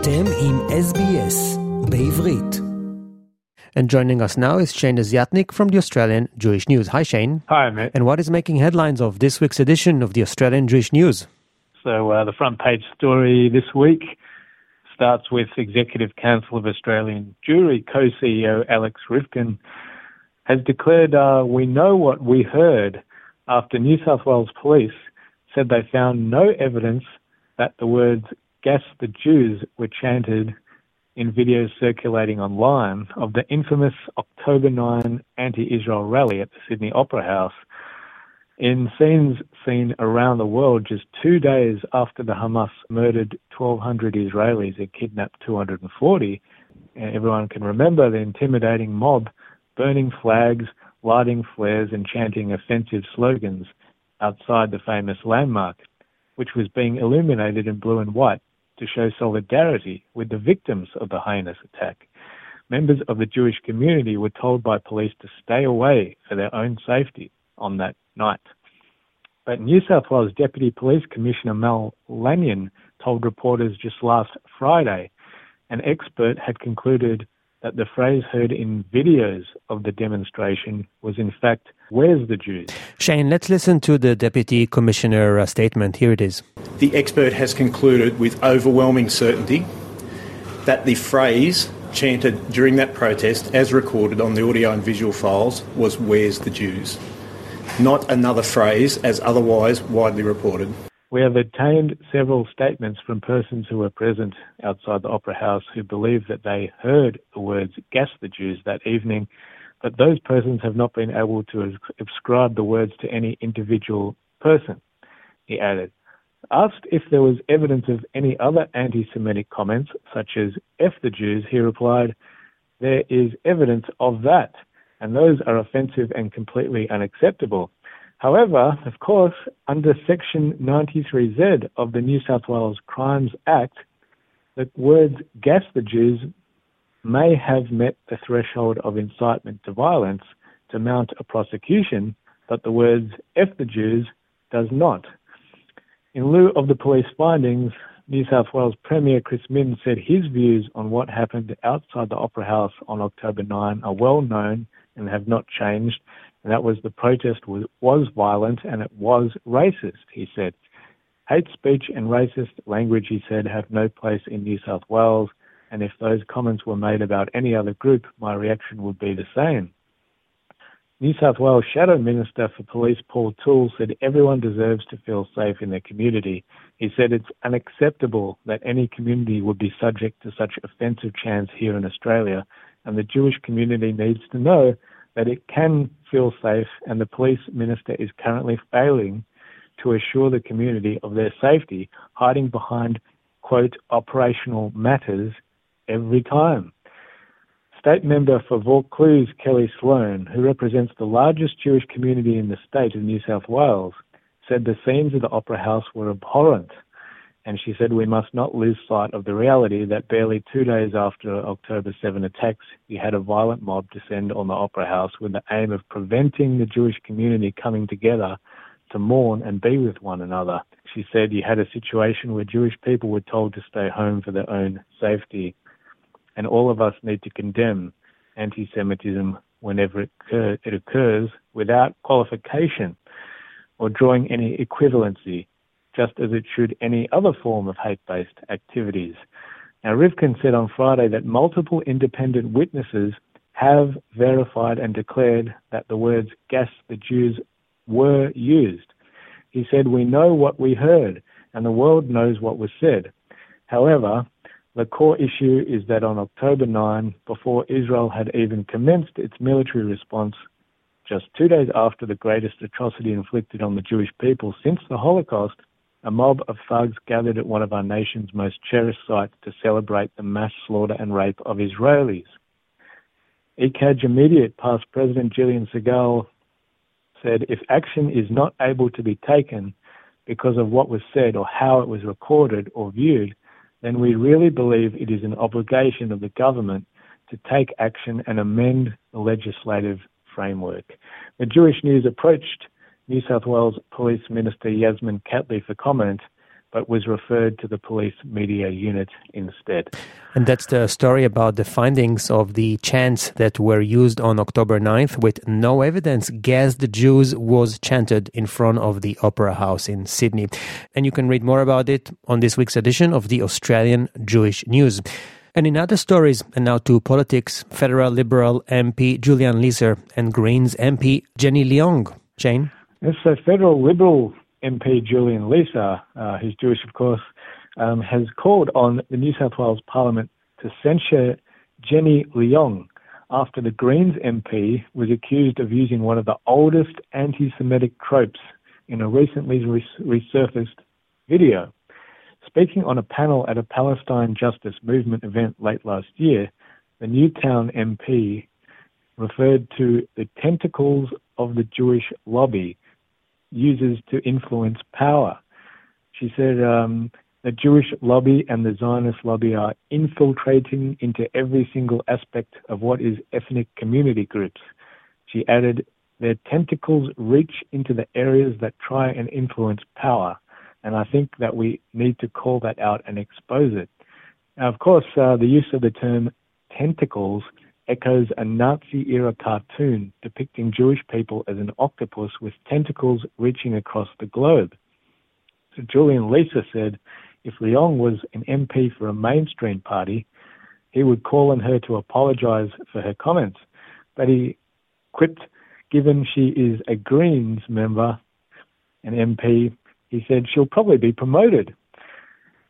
אתם עם SBS בעברית. And joining us now is Shane Desiatnik from the Australian Jewish News. Hi, Shane. Hi, Matt. And what is making headlines of this week's edition of the Australian Jewish News? So, uh, the front page story this week starts with Executive Council of Australian Jewry co CEO Alex Ryvchin has declared, uh, We know what we heard after New South Wales police said they found no evidence that the words gas the Jews were chanted in videos circulating online of the infamous October 9 anti Israel rally at the Sydney Opera House. In scenes seen around the world just two days after the Hamas murdered 1,200 Israelis and kidnapped 240, everyone can remember the intimidating mob burning flags, lighting flares, and chanting offensive slogans outside the famous landmark, which was being illuminated in blue and white to show solidarity with the victims of the heinous attack. Members of the Jewish community were told by police to stay away for their own safety on that night. But New South Wales Deputy Police Commissioner Mel Lanyon told reporters just last Friday an expert had concluded that the phrase heard in videos of the demonstration was in fact, Where's the Jews? Shane, let's listen to the Deputy Commissioner uh, statement. Here it is. The expert has concluded with overwhelming certainty that the phrase chanted during that protest, as recorded on the audio and visual files, was Where's the Jews? Not another phrase as otherwise widely reported. We have obtained several statements from persons who were present outside the Opera House who believe that they heard the words gas the Jews that evening, but those persons have not been able to ascribe the words to any individual person, he added. Asked if there was evidence of any other anti Semitic comments, such as F the Jews, he replied, There is evidence of that, and those are offensive and completely unacceptable. However, of course, under Section 93Z of the New South Wales Crimes Act, the words gas the Jews may have met the threshold of incitement to violence to mount a prosecution, but the words F the Jews does not. In lieu of the police findings, New South Wales Premier Chris Minns said his views on what happened outside the Opera House on October 9 are well known and have not changed, that was the protest was, was violent and it was racist, he said. Hate speech and racist language, he said, have no place in New South Wales, and if those comments were made about any other group, my reaction would be the same. New South Wales Shadow Minister for Police Paul Toole said everyone deserves to feel safe in their community. He said it's unacceptable that any community would be subject to such offensive chants here in Australia, and the Jewish community needs to know that it can feel safe, and the police minister is currently failing to assure the community of their safety, hiding behind, quote, operational matters every time. State member for Vaucluse, Kellie Sloane, who represents the largest Jewish community in the state of New South Wales, said the scenes of the Opera House were abhorrent. And she said we must not lose sight of the reality that barely two days after October 7 attacks, you had a violent mob descend on the Opera House with the aim of preventing the Jewish community coming together to mourn and be with one another. She said you had a situation where Jewish people were told to stay home for their own safety and all of us need to condemn anti Semitism whenever it, occur, it occurs without qualification or drawing any equivalency, just as it should any other form of hate based activities. Now, Ryvchin said on Friday that multiple independent witnesses have verified and declared that the words gas the Jews were used. He said, We know what we heard, and the world knows what was said. However, the core issue is that on October 9, before Israel had even commenced its military response, just two days after the greatest atrocity inflicted on the Jewish people since the Holocaust, a mob of thugs gathered at one of our nation's most cherished sites to celebrate the mass slaughter and rape of Israelis. ECAJ immediate past President Jillian Segal said if action is not able to be taken because of what was said or how it was recorded or viewed, then we really believe it is an obligation of the government to take action and amend the legislative framework. The Jewish News approached New South Wales Police Minister Yasmin Catley for comment, but was referred to the police media unit instead. And that's the story about the findings of the chants that were used on October 9th with no evidence. Gas the Jews was chanted in front of the Opera House in Sydney. And you can read more about it on this week's edition of the Australian Jewish News. And in other stories, and now to politics, federal Liberal MP Julian Leeser and Greens MP Jenny Leong. Jane? Yes, so federal Liberal MP Julian Leeser, uh, who's Jewish, of course, um, has called on the New South Wales Parliament to censure Jenny Leong after the Greens MP was accused of using one of the oldest anti Semitic tropes in a recently resurfaced video. Speaking on a panel at a Palestine Justice Movement event late last year, the Newtown MP referred to the tentacles of the Jewish lobby uses to influence power. She said um, the Jewish lobby and the Zionist lobby are infiltrating into every single aspect of what is ethnic community groups. She added, their tentacles reach into the areas that try and influence power. And I think that we need to call that out and expose it. Now, of course, uh, the use of the term tentacles echoes a Nazi era cartoon depicting Jewish people as an octopus with tentacles reaching across the globe. So Julian Leeser said if Leong was an MP for a mainstream party, he would call on her to apologize for her comments. But he quipped, given she is a Greens member, an MP, he said she'll probably be promoted.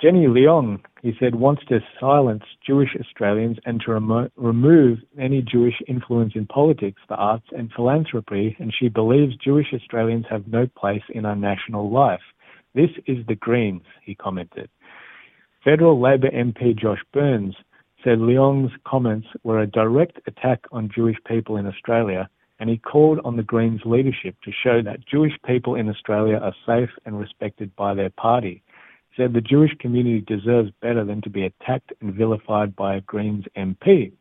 Jenny Leong, he said, wants to silence Jewish Australians and to remo- remove any Jewish influence in politics, the arts, and philanthropy, and she believes Jewish Australians have no place in our national life. This is the Greens, he commented. Federal Labor MP Josh Burns said Leong's comments were a direct attack on Jewish people in Australia, and he called on the Greens leadership to show that Jewish people in Australia are safe and respected by their party said the Jewish community deserves better than to be attacked and vilified by a Greens MP.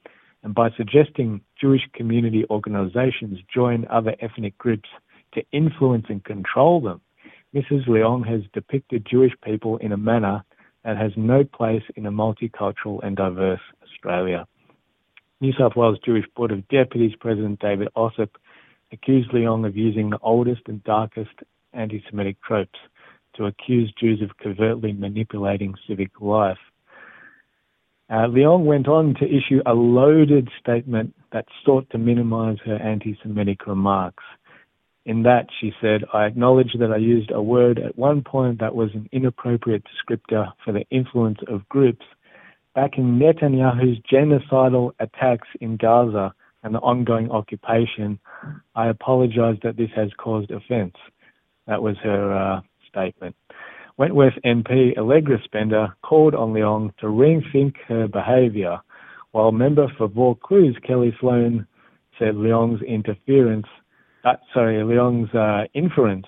And by suggesting Jewish community organizations join other ethnic groups to influence and control them, Mrs. Leong has depicted Jewish people in a manner that has no place in a multicultural and diverse Australia. New South Wales Jewish Board of Deputies President David Ossip accused Leong of using the oldest and darkest anti Semitic tropes to accuse Jews of covertly manipulating civic life. Uh, Leong went on to issue a loaded statement that sought to minimize her anti Semitic remarks. In that, she said, I acknowledge that I used a word at one point that was an inappropriate descriptor for the influence of groups. Backing Netanyahu's genocidal attacks in Gaza and the ongoing occupation, I apologize that this has caused offense. That was her uh, statement. Wentworth MP Allegra Spender called on Leong to rethink her behaviour, while member for Vaucluse Kellie Sloane said Leong's interference, uh, sorry, Leong's uh, inference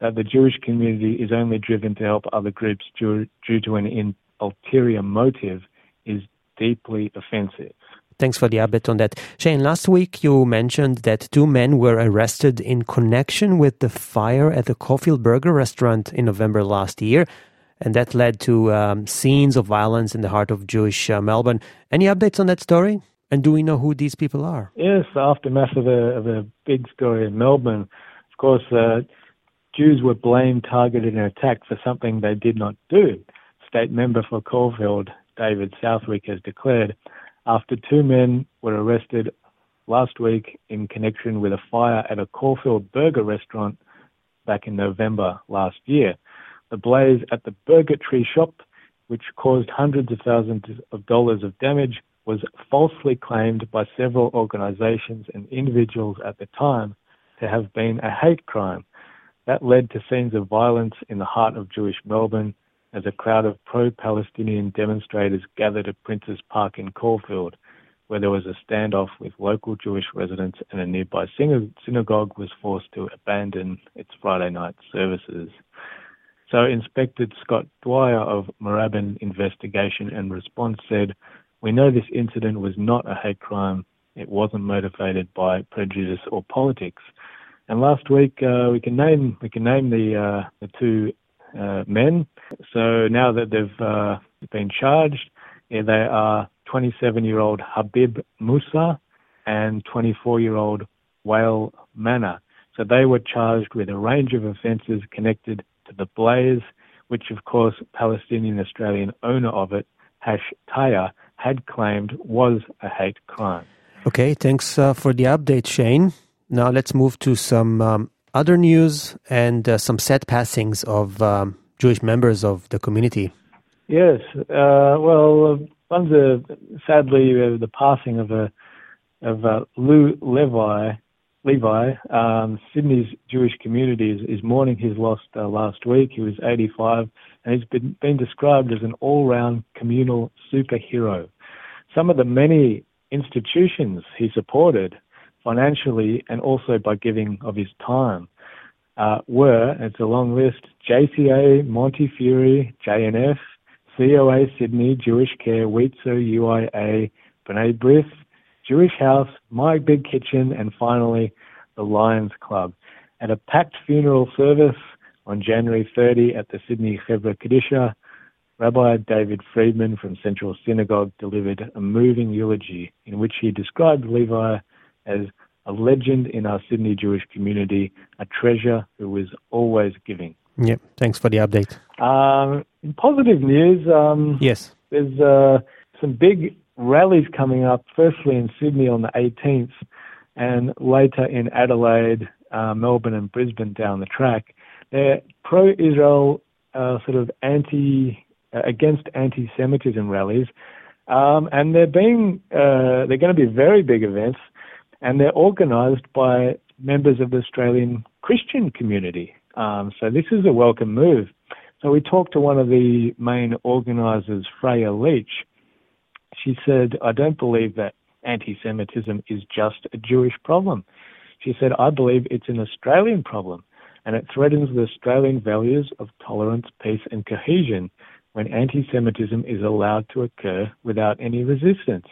that the Jewish community is only driven to help other groups due, due to an in, ulterior motive is deeply offensive. Thanks for the update on that. Shane, last week you mentioned that two men were arrested in connection with the fire at the Caulfield Burger restaurant in November last year, and that led to um, scenes of violence in the heart of Jewish uh, Melbourne. Any updates on that story? And do we know who these people are? Yes, aftermath of a, of a big story in Melbourne. Of course, uh, Jews were blamed, targeted, and attacked for something they did not do. State member for Caulfield, David Southwick, has declared after two men were arrested last week in connection with a fire at a Caulfield burger restaurant back in November last year. The blaze at the Burger Tree shop, which caused hundreds of thousands of dollars of damage, was falsely claimed by several organizations and individuals at the time to have been a hate crime. That led to scenes of violence in the heart of Jewish Melbourne as a crowd of pro Palestinian demonstrators gathered at Princes Park in Caulfield, where there was a standoff with local Jewish residents and a nearby synagogue was forced to abandon its Friday night services. So, Inspector Scott Dwyer of Moorabbin Investigation and Response said, We know this incident was not a hate crime. It wasn't motivated by prejudice or politics. And last week, uh, we can name we can name the uh, the two uh, men. So now that they've uh, been charged, yeah, they are 27 year old Habib Musa and 24 year old Wael Mana. So they were charged with a range of offences connected to the blaze, which of course Palestinian Australian owner of it, Hash Tayeh, had claimed was a hate crime. Okay, thanks uh, for the update, Shane. Now let's move to some um, other news and uh, some sad passings of um, Jewish members of the community. Yes, uh, well, one's a, sadly uh, the passing of a of uh, Lou Levi. Levi, um, Sydney's Jewish community is, is mourning his loss uh, last week. He was 85, and he's been, been described as an all-round communal superhero. Some of the many institutions he supported financially and also by giving of his time uh, were, it's a long list, JCA, Montefiore, JNF, COA Sydney, Jewish Care, Weitzer, UIA, B'nai B'rith, Jewish House, My Big Kitchen, and finally the Lions Club. At a packed funeral service on January 30 at the Sydney Chevra Kadisha, Rabbi David Friedman from Central Synagogue delivered a moving eulogy in which he described Levi as a legend in our Sydney Jewish community, a treasure who was always giving. Yeah, thanks for the update. Um, in positive news, um, Yes. there's uh, some big rallies coming up, firstly in Sydney on the 18th, and later in Adelaide, uh, Melbourne, and Brisbane down the track. They're pro Israel, uh, sort of anti, uh, against anti Semitism rallies. Um, and they're being, uh, they're going to be very big events, and they're organised by members of the Australian Christian community. Um, so this is a welcome move. So we talked to one of the main organisers, Freya Leach. She said, I don't believe that anti Semitism is just a Jewish problem. She said, I believe it's an Australian problem and it threatens the Australian values of tolerance, peace, and cohesion when anti Semitism is allowed to occur without any resistance.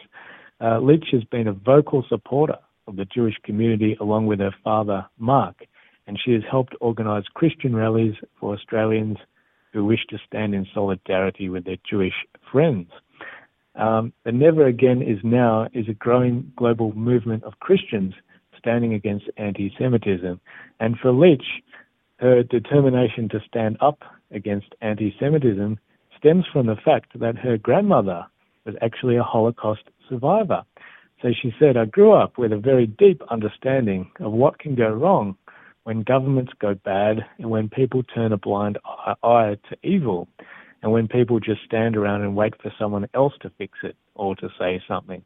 Uh, Leach has been a vocal supporter of the Jewish community along with her father, Mark, and she has helped organise Christian rallies for Australians who wish to stand in solidarity with their Jewish friends. Um, the Never Again is Now is a growing global movement of Christians standing against anti Semitism. And for Leach, her determination to stand up against anti Semitism stems from the fact that her grandmother was actually a Holocaust survivor. So she said, I grew up with a very deep understanding of what can go wrong when governments go bad and when people turn a blind eye to evil and when people just stand around and wait for someone else to fix it or to say something.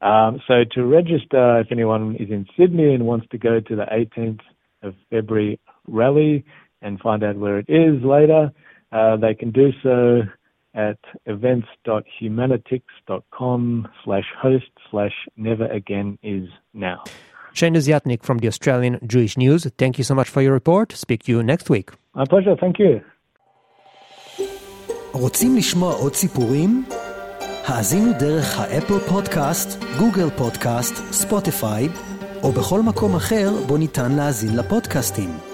Um, so to register, if anyone is in Sydney and wants to go to the 18th of February rally and find out where it is later, uh, they can do so at events.humanitix.com slash host slash never again is now. Shane Desiatnik from the Australian Jewish News, thank you so much for your report. Speak to you next week. My pleasure, thank you. רוצים לשמוע עוד סיפורים? האזינו דרך האפל פודקאסט, גוגל פודקאסט, ספוטיפיי, או בכל מקום אחר בו ניתן להאזין לפודקאסטים.